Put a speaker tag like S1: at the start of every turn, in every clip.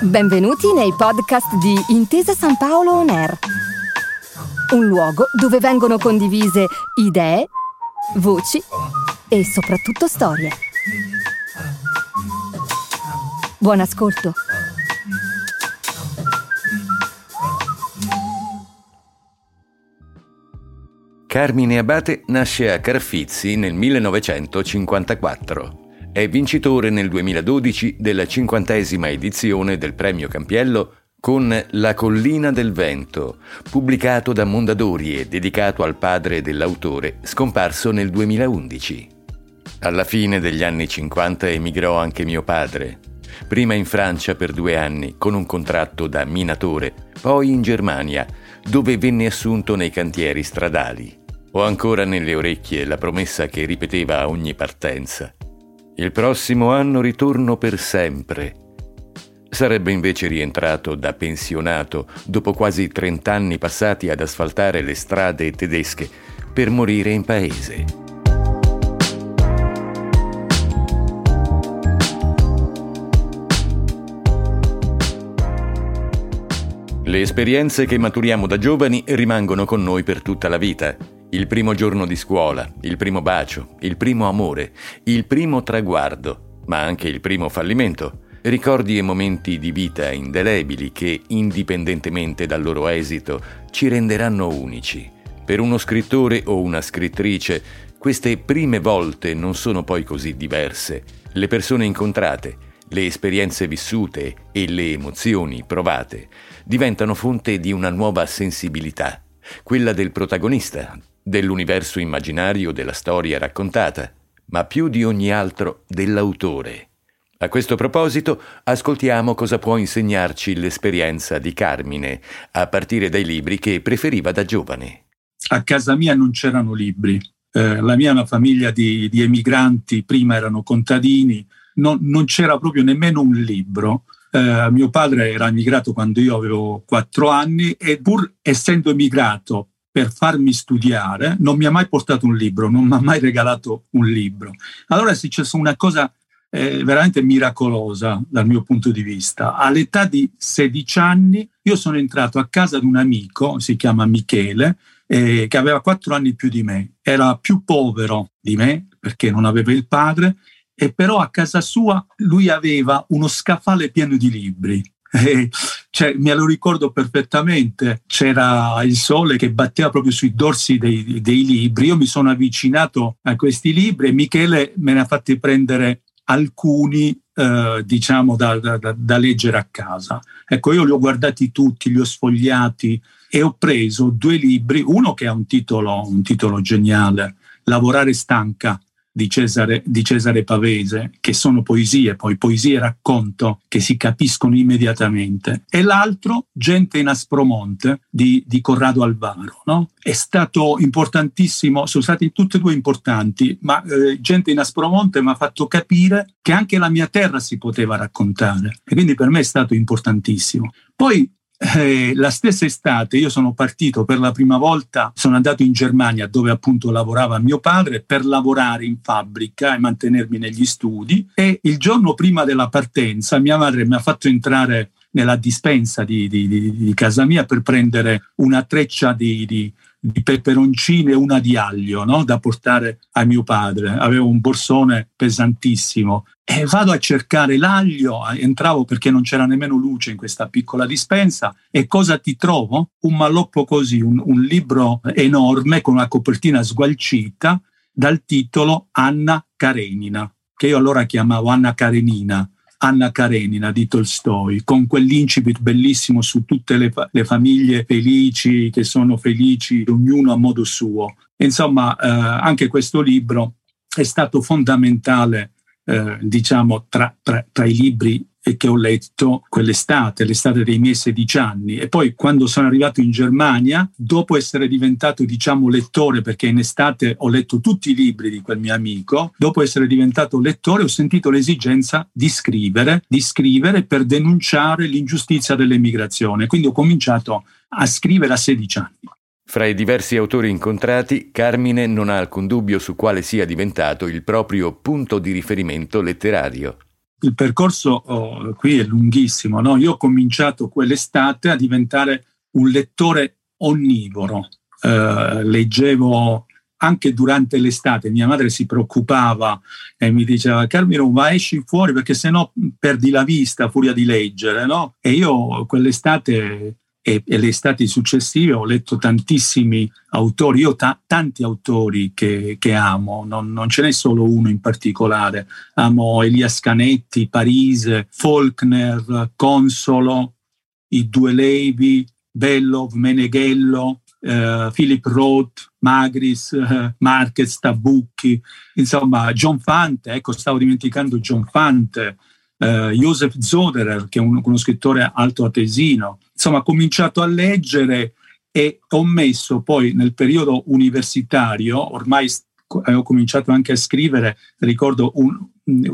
S1: Benvenuti nei podcast di Intesa San Paolo On Air, un luogo dove vengono condivise idee, voci e soprattutto storie. Buon ascolto.
S2: Carmine Abate nasce a Carfizzi nel 1954. È vincitore nel 2012 della cinquantesima edizione del Premio Campiello con La collina del vento, pubblicato da Mondadori e dedicato al padre dell'autore, scomparso nel 2011. Alla fine degli anni 50 emigrò anche mio padre, prima in Francia per due anni con un contratto da minatore, poi in Germania, dove venne assunto nei cantieri stradali. Ho ancora nelle orecchie la promessa che ripeteva a ogni partenza. Il prossimo anno ritorno per sempre. Sarebbe invece rientrato da pensionato dopo quasi 30 anni passati ad asfaltare le strade tedesche per morire in paese. Le esperienze che maturiamo da giovani rimangono con noi per tutta la vita. Il primo giorno di scuola, il primo bacio, il primo amore, il primo traguardo, ma anche il primo fallimento. Ricordi e momenti di vita indelebili che, indipendentemente dal loro esito, ci renderanno unici. Per uno scrittore o una scrittrice, queste prime volte non sono poi così diverse. Le persone incontrate, le esperienze vissute e le emozioni provate diventano fonte di una nuova sensibilità, quella del protagonista, dell'universo immaginario della storia raccontata, ma più di ogni altro dell'autore. A questo proposito, ascoltiamo cosa può insegnarci l'esperienza di Carmine, a partire dai libri che preferiva da giovane.
S3: A casa mia non c'erano libri. Eh, la mia è una famiglia di, di emigranti, prima erano contadini, non, non c'era proprio nemmeno un libro. Eh, mio padre era emigrato quando io avevo quattro anni e pur essendo emigrato per farmi studiare non mi ha mai portato un libro, non mi ha mai regalato un libro. Allora è successa una cosa eh, veramente miracolosa dal mio punto di vista. All'età di 16 anni io sono entrato a casa di un amico, si chiama Michele, eh, che aveva quattro anni più di me. Era più povero di me perché non aveva il padre e però a casa sua lui aveva uno scaffale pieno di libri. Cioè, me lo ricordo perfettamente, c'era il sole che batteva proprio sui dorsi dei, dei libri. Io mi sono avvicinato a questi libri e Michele me ne ha fatti prendere alcuni eh, diciamo da, da, da, leggere a casa. Ecco, io li ho guardati tutti, li ho sfogliati e ho preso due libri, uno che ha un titolo, un titolo geniale, Lavorare stanca, di Cesare, di Cesare, Pavese, che sono poesie, poi poesie e racconto che si capiscono immediatamente, e l'altro Gente in Aspromonte di, di Corrado Alvaro. No? È stato importantissimo, sono stati tutti e due importanti, ma eh, Gente in Aspromonte mi ha fatto capire che anche la mia terra si poteva raccontare e quindi per me è stato importantissimo. Poi eh, la stessa estate io sono partito per la prima volta, sono andato in Germania dove appunto lavorava mio padre per lavorare in fabbrica e mantenermi negli studi e il giorno prima della partenza mia madre mi ha fatto entrare nella dispensa di, di, di, di casa mia per prendere una treccia di, di peperoncini e una di aglio no? da portare a mio padre. Avevo un borsone pesantissimo e vado a cercare l'aglio, entravo perché non c'era nemmeno luce in questa piccola dispensa e cosa ti trovo? Un malloppo così, un, un libro enorme con una copertina sgualcita dal titolo Anna Karenina, che io allora chiamavo Anna Karenina Anna Karenina di Tolstoi, con quell'incipit bellissimo su tutte le, fa- le, famiglie felici che sono felici, ognuno a modo suo. Insomma, eh, anche questo libro è stato fondamentale, eh, diciamo, tra, tra, tra i libri che ho letto quell'estate, l'estate dei miei 16 anni. E poi quando sono arrivato in Germania, dopo essere diventato, diciamo, lettore, perché in estate ho letto tutti i libri di quel mio amico, dopo essere diventato lettore ho sentito l'esigenza di scrivere, di scrivere per denunciare l'ingiustizia dell'emigrazione. Quindi ho cominciato a scrivere a 16 anni.
S2: Fra i diversi autori incontrati, Carmine non ha alcun dubbio su quale sia diventato il proprio punto di riferimento letterario.
S3: Il percorso oh, qui è lunghissimo. No? Io ho cominciato quell'estate a diventare un lettore onnivoro. Eh, leggevo anche durante l'estate mia madre si preoccupava e mi diceva Carmine ma esci fuori perché sennò perdi la vista furia di leggere no? e io quell'estate e, e, le estati successive ho letto tantissimi autori, io ta- tanti autori che, che amo, non, non, ce n'è solo uno in particolare, amo Elias Canetti, Parise, Faulkner, Consolo, i due Levi, Bellov, Meneghello, eh, Philip Roth, Magris, eh, Marquez, Tabucchi, insomma John Fante, ecco stavo dimenticando John Fante, eh, Joseph Zoderer che è un, uno scrittore altoatesino, insomma cominciato a leggere e ho messo poi nel periodo universitario, ormai ho cominciato anche a scrivere, ricordo un,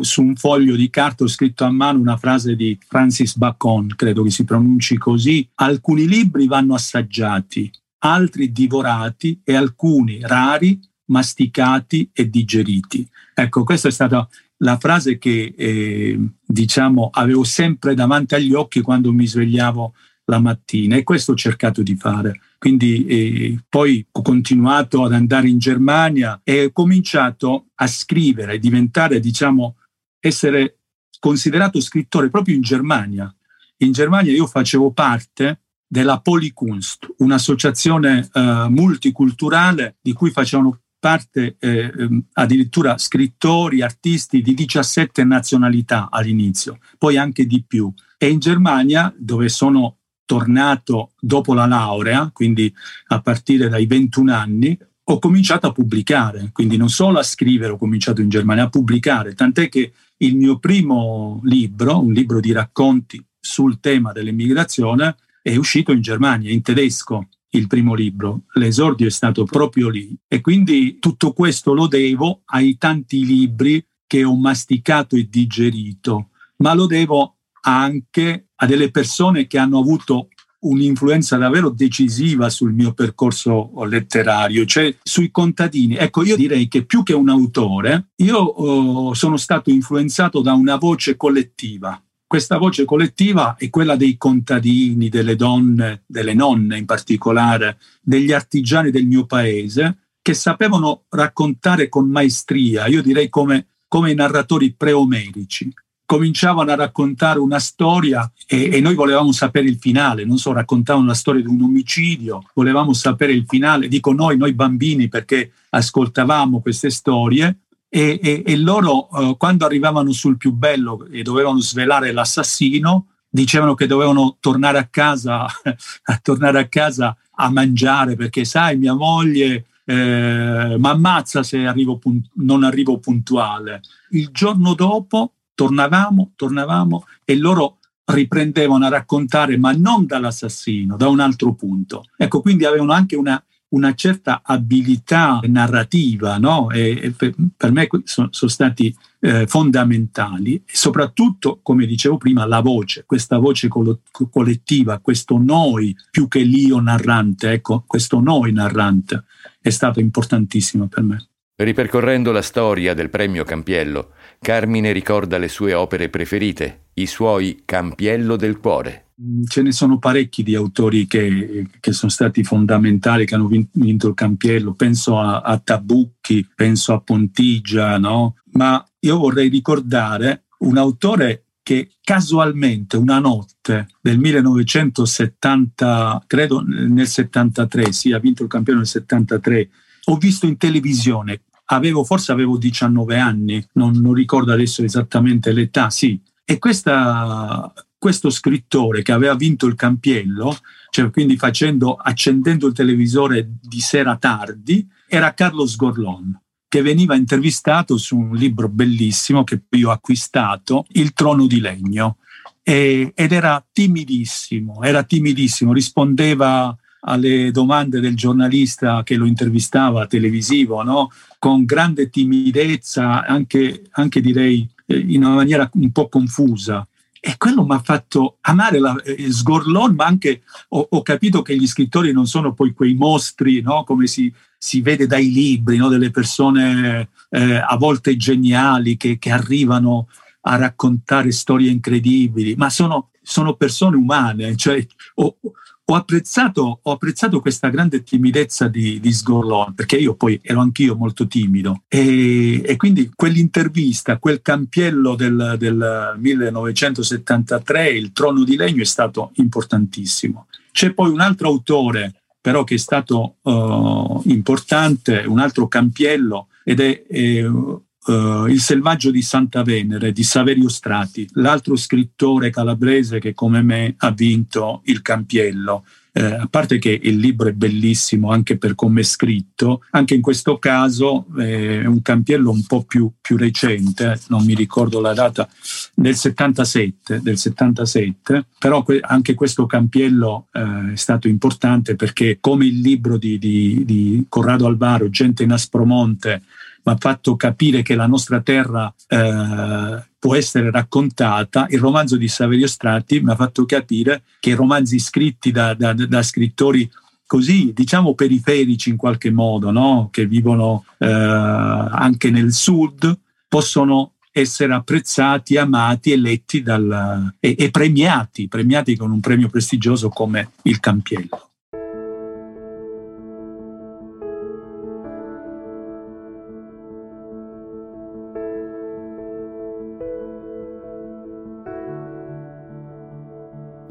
S3: su un foglio di carta ho scritto a mano una frase di Francis Bacon, credo che si pronunci così, alcuni libri vanno assaggiati, altri divorati e alcuni rari, masticati e digeriti. Ecco, questa è stata la frase che eh, diciamo avevo sempre davanti agli occhi quando mi svegliavo la mattina e questo ho cercato di fare. Quindi eh, poi ho continuato ad andare in Germania e ho cominciato a scrivere, diventare, diciamo, essere considerato scrittore proprio in Germania. In Germania io facevo parte della Polykunst, un'associazione eh, multiculturale di cui facevano parte eh, ehm, addirittura scrittori, artisti di 17 nazionalità all'inizio, poi anche di più. E in Germania, dove sono tornato dopo la laurea, quindi a partire dai 21 anni, ho cominciato a pubblicare, quindi non solo a scrivere, ho cominciato in Germania a pubblicare, tant'è che il mio primo libro, un libro di racconti sul tema dell'immigrazione, è uscito in Germania, in tedesco, il primo libro. L'esordio è stato proprio lì. E quindi tutto questo lo devo ai tanti libri che ho masticato e digerito, ma lo devo anche a delle persone che hanno avuto un'influenza davvero decisiva sul mio percorso letterario, cioè sui contadini. Ecco, io direi che più che un autore, io oh, sono stato influenzato da una voce collettiva questa voce collettiva è quella dei contadini, delle donne, delle nonne in particolare, degli artigiani del mio paese, che sapevano raccontare con maestria, io direi come, come i narratori preomerici. Cominciavano a raccontare una storia e, e, noi volevamo sapere il finale, non so, raccontavano la storia di un omicidio, volevamo sapere il finale, dico noi, noi bambini, perché ascoltavamo queste storie e, e, e loro uh, quando arrivavano sul più bello e dovevano svelare l'assassino, dicevano che dovevano tornare a casa, a tornare a casa a mangiare perché sai mia moglie eh, mi ammazza se arrivo non arrivo puntuale. Il giorno dopo tornavamo, tornavamo e loro riprendevano a raccontare, ma non dall'assassino, da un altro punto. Ecco, quindi avevano anche una una certa abilità narrativa, no? e, e per, me sono, sono stati eh, fondamentali e soprattutto, come dicevo prima, la voce, questa voce collettiva, questo noi più che l'io narrante, ecco, questo noi narrante è stato importantissimo per me.
S2: Ripercorrendo la storia del premio Campiello, Carmine ricorda le sue opere preferite, i suoi Campiello del cuore.
S3: Mm, ce ne sono parecchi di autori che, che, sono stati fondamentali, che hanno vinto il campiello. Penso a, a Tabucchi, penso a Pontigia, no? Ma io vorrei ricordare un autore che casualmente una notte del 1970, credo nel 73, sì, ha vinto il campione nel 73, ho visto in televisione, avevo, forse avevo 19 anni, non, non ricordo adesso esattamente l'età, sì, e questa questo scrittore che aveva vinto il campiello, cioè quindi facendo, accendendo il televisore di sera tardi, era Carlos Gorlon che veniva intervistato su un libro bellissimo che poi ho acquistato, Il trono di legno, e, ed era timidissimo, era timidissimo, rispondeva alle domande del giornalista che lo intervistava televisivo, no? con grande timidezza, anche, anche direi eh, in una maniera un po' confusa e quello mi ha fatto amare la, eh, Sgorlon, ma anche ho, ho, capito che gli scrittori non sono poi quei mostri, no? come si, si, vede dai libri, no? delle persone eh, a volte geniali che, che, arrivano a raccontare storie incredibili, ma sono, sono persone umane. Cioè, ho, ho apprezzato, ho apprezzato, questa grande timidezza di, di Sgorlon, perché io poi ero anch'io molto timido. E, e quindi quell'intervista, quel campiello del, del, 1973, Il trono di legno, è stato importantissimo. C'è poi un altro autore, però, che è stato uh, importante, un altro campiello, ed è, è Uh, Il selvaggio di Santa Venere di Saverio Strati, l'altro scrittore calabrese che come me ha vinto il Campiello. Eh, a parte che il libro è bellissimo anche per come è scritto, anche in questo caso eh, è un campiello un po' più, più, recente, non mi ricordo la data, del 77, del 77 però que- anche questo campiello eh, è stato importante perché come il libro di, di, di Corrado Alvaro, Gente in Aspromonte, mi ha fatto capire che la nostra terra eh, può essere raccontata. Il romanzo di Saverio Strati mi ha fatto capire che i romanzi scritti da, da, da scrittori così, diciamo, periferici in qualche modo, no? che vivono eh, anche nel sud, possono essere apprezzati, amati e letti dal, e, e premiati, premiati con un premio prestigioso come il Campiello.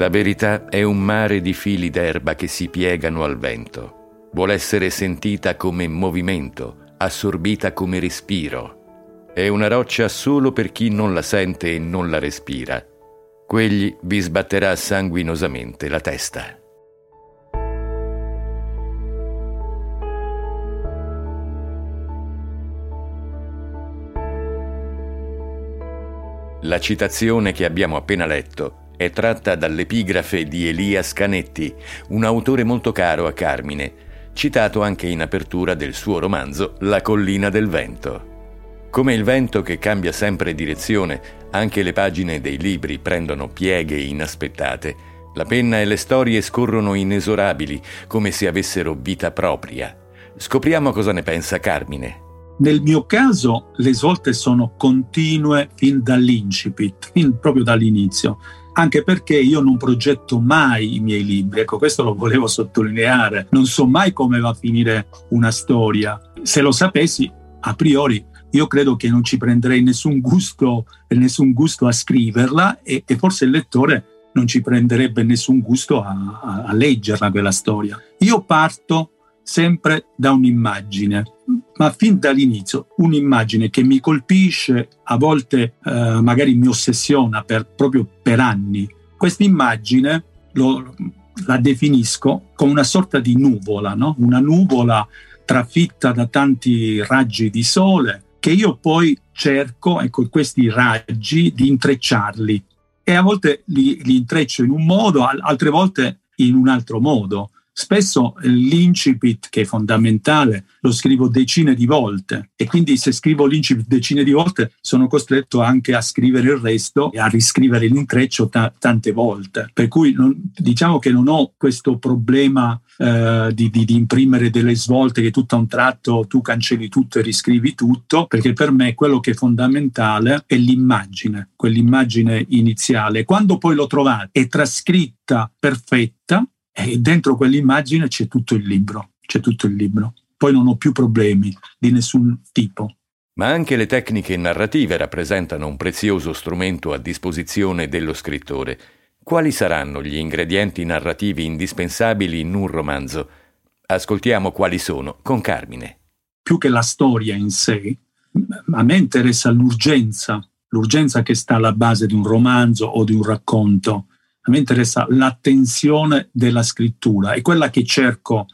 S2: La verità è un mare di fili d'erba che si piegano al vento. Vuole essere sentita come movimento, assorbita come respiro. È una roccia solo per chi non la sente e non la respira. Quegli vi sbatterà sanguinosamente la testa. La citazione che abbiamo appena letto è tratta dall'epigrafe di Elias Canetti, un autore molto caro a Carmine, citato anche in apertura del suo romanzo La collina del vento. Come il vento che cambia sempre direzione, anche le pagine dei libri prendono pieghe inaspettate. La penna e le storie scorrono inesorabili, come se avessero vita propria. Scopriamo cosa ne pensa Carmine.
S3: Nel mio caso le svolte sono continue fin dall'incipit, fin proprio dall'inizio anche perché io non progetto mai i miei libri, ecco questo lo volevo sottolineare, non so mai come va a finire una storia, se lo sapessi a priori io credo che non ci prenderei nessun gusto, nessun gusto a scriverla e, e, forse il lettore non ci prenderebbe nessun gusto a, a, a leggerla quella storia. Io parto sempre da un'immagine, ma fin dall'inizio un'immagine che mi colpisce, a volte eh, magari mi ossessiona per, proprio per anni. Questa immagine la definisco come una sorta di nuvola, no? una nuvola trafitta da tanti raggi di sole che io poi cerco, ecco, questi raggi di intrecciarli e a volte li, li intreccio in un modo, altre volte in un altro modo. Spesso l'incipit, che è fondamentale, lo scrivo decine di volte e quindi se scrivo l'incipit decine di volte sono costretto anche a scrivere il resto e a riscrivere l'intreccio ta- tante volte. Per cui non, diciamo che non ho questo problema eh, di, di, di, imprimere delle svolte che tutto a un tratto tu cancelli tutto e riscrivi tutto, perché per me quello che è fondamentale è l'immagine, quell'immagine iniziale. Quando poi l'ho trovata e trascritta perfetta, e dentro quell'immagine c'è tutto il libro, c'è tutto il libro. Poi non ho più problemi di nessun tipo.
S2: Ma anche le tecniche narrative rappresentano un prezioso strumento a disposizione dello scrittore. Quali saranno gli ingredienti narrativi indispensabili in un romanzo? Ascoltiamo quali sono con Carmine.
S3: Più che la storia in sé, a me interessa l'urgenza, l'urgenza che sta alla base di un romanzo o di un racconto me interessa l'attenzione della scrittura, è quella che cerco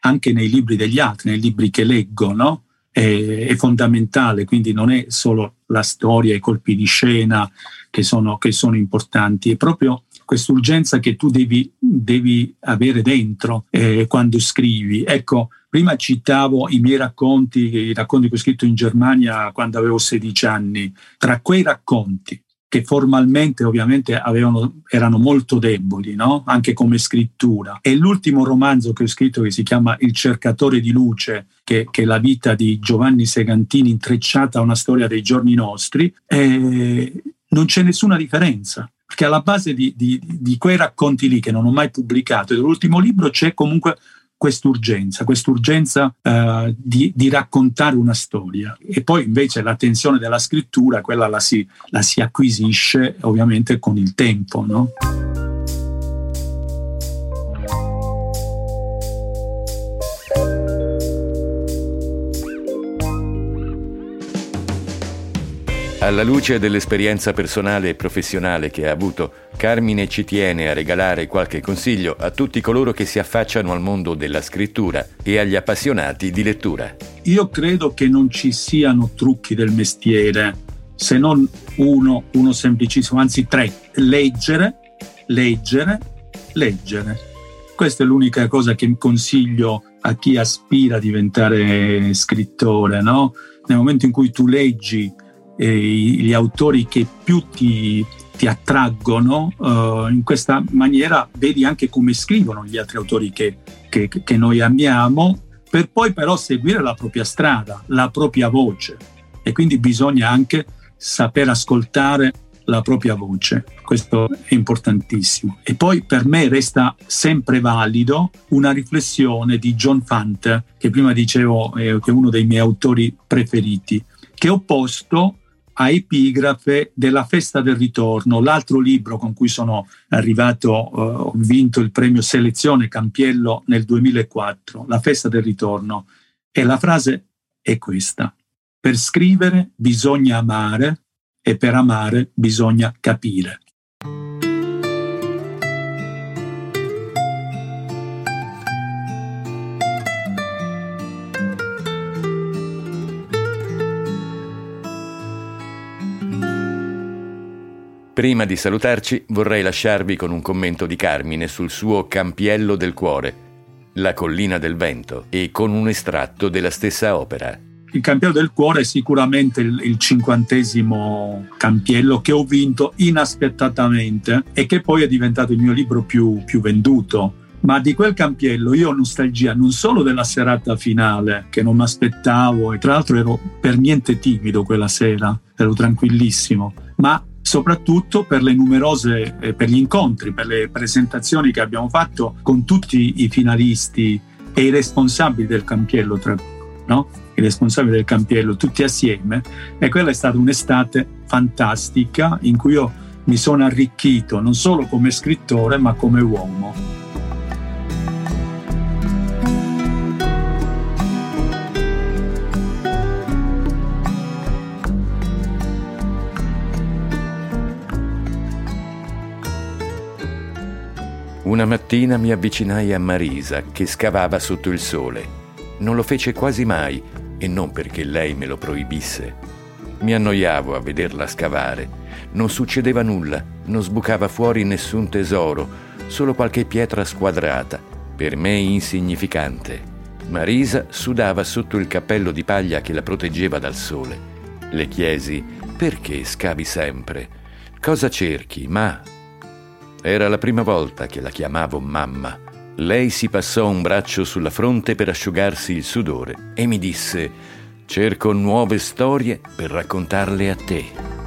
S3: anche nei libri degli altri, nei libri che leggo, no? È, è fondamentale, quindi non è solo la storia, i colpi di scena che sono, che sono importanti, è proprio quest'urgenza che tu devi, devi avere dentro eh, quando scrivi. Ecco, prima citavo i miei racconti, i racconti che ho scritto in Germania quando avevo 16 anni. Tra quei racconti che formalmente ovviamente avevano, erano molto deboli, no? anche come scrittura. E l'ultimo romanzo che ho scritto che si chiama Il cercatore di luce, che, che è la vita di Giovanni Segantini intrecciata a una storia dei giorni nostri, eh, non c'è nessuna differenza perché alla base di, di, di, quei racconti lì che non ho mai pubblicato e dell'ultimo libro c'è comunque quest'urgenza, quest'urgenza uh, di, di, raccontare una storia. E poi invece la tensione della scrittura, quella la si, la si acquisisce ovviamente con il tempo. No?
S2: Alla luce dell'esperienza personale e professionale che ha avuto, Carmine ci tiene a regalare qualche consiglio a tutti coloro che si affacciano al mondo della scrittura e agli appassionati di lettura.
S3: Io credo che non ci siano trucchi del mestiere, se non uno, uno semplicissimo, anzi tre. Leggere, leggere, leggere. Questa è l'unica cosa che consiglio a chi aspira a diventare scrittore, no? Nel momento in cui tu leggi eh, gli autori che più ti, ti attraggono, uh, in questa maniera vedi anche come scrivono gli altri autori che, che, che noi amiamo, per poi però seguire la propria strada, la propria voce. E quindi bisogna anche saper ascoltare la propria voce, questo è importantissimo. E poi per me resta sempre valido una riflessione di John Fante, che prima dicevo eh, che è uno dei miei autori preferiti, che ho posto a epigrafe della Festa del Ritorno, l'altro libro con cui sono arrivato, eh, ho vinto il premio Selezione Campiello nel 2004, La Festa del Ritorno. E la frase è questa. Per scrivere bisogna amare e per amare bisogna capire.
S2: Prima di salutarci vorrei lasciarvi con un commento di Carmine sul suo Campiello del Cuore, La collina del vento, e con un estratto della stessa opera.
S3: Il Campiello del Cuore è sicuramente il, il cinquantesimo campiello che ho vinto inaspettatamente e che poi è diventato il mio libro più, più venduto. Ma di quel campiello io ho nostalgia non solo della serata finale, che non mi aspettavo, e tra l'altro ero per niente timido quella sera, ero tranquillissimo, ma soprattutto per le numerose, eh, per gli incontri, per le presentazioni che abbiamo fatto con tutti i finalisti e i responsabili del campiello, tra, no? i responsabili del campiello tutti assieme e quella è stata un'estate fantastica in cui io mi sono arricchito non solo come scrittore ma come uomo.
S2: Una mattina mi avvicinai a Marisa che scavava sotto il sole. Non lo fece quasi mai e non perché lei me lo proibisse. Mi annoiavo a vederla scavare. Non succedeva nulla, non sbucava fuori nessun tesoro, solo qualche pietra squadrata, per me insignificante. Marisa sudava sotto il cappello di paglia che la proteggeva dal sole. Le chiesi: Perché scavi sempre? Cosa cerchi, ma? Era la prima volta che la chiamavo mamma. Lei si passò un braccio sulla fronte per asciugarsi il sudore e mi disse: Cerco nuove storie per raccontarle a te.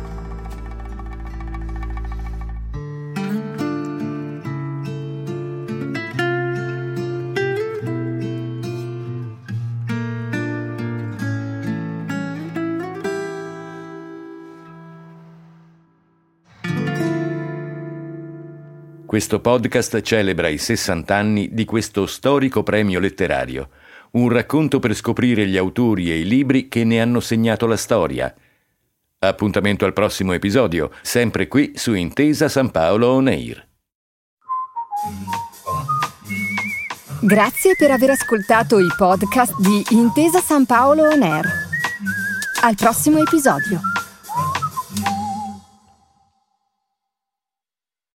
S2: Questo podcast celebra i 60 anni di questo storico premio letterario, un racconto per scoprire gli autori e i libri che ne hanno segnato la storia. Appuntamento al prossimo episodio, sempre qui su Intesa San Paolo On Air.
S1: Grazie per aver ascoltato i podcast di Intesa San Paolo On Air. Al prossimo episodio.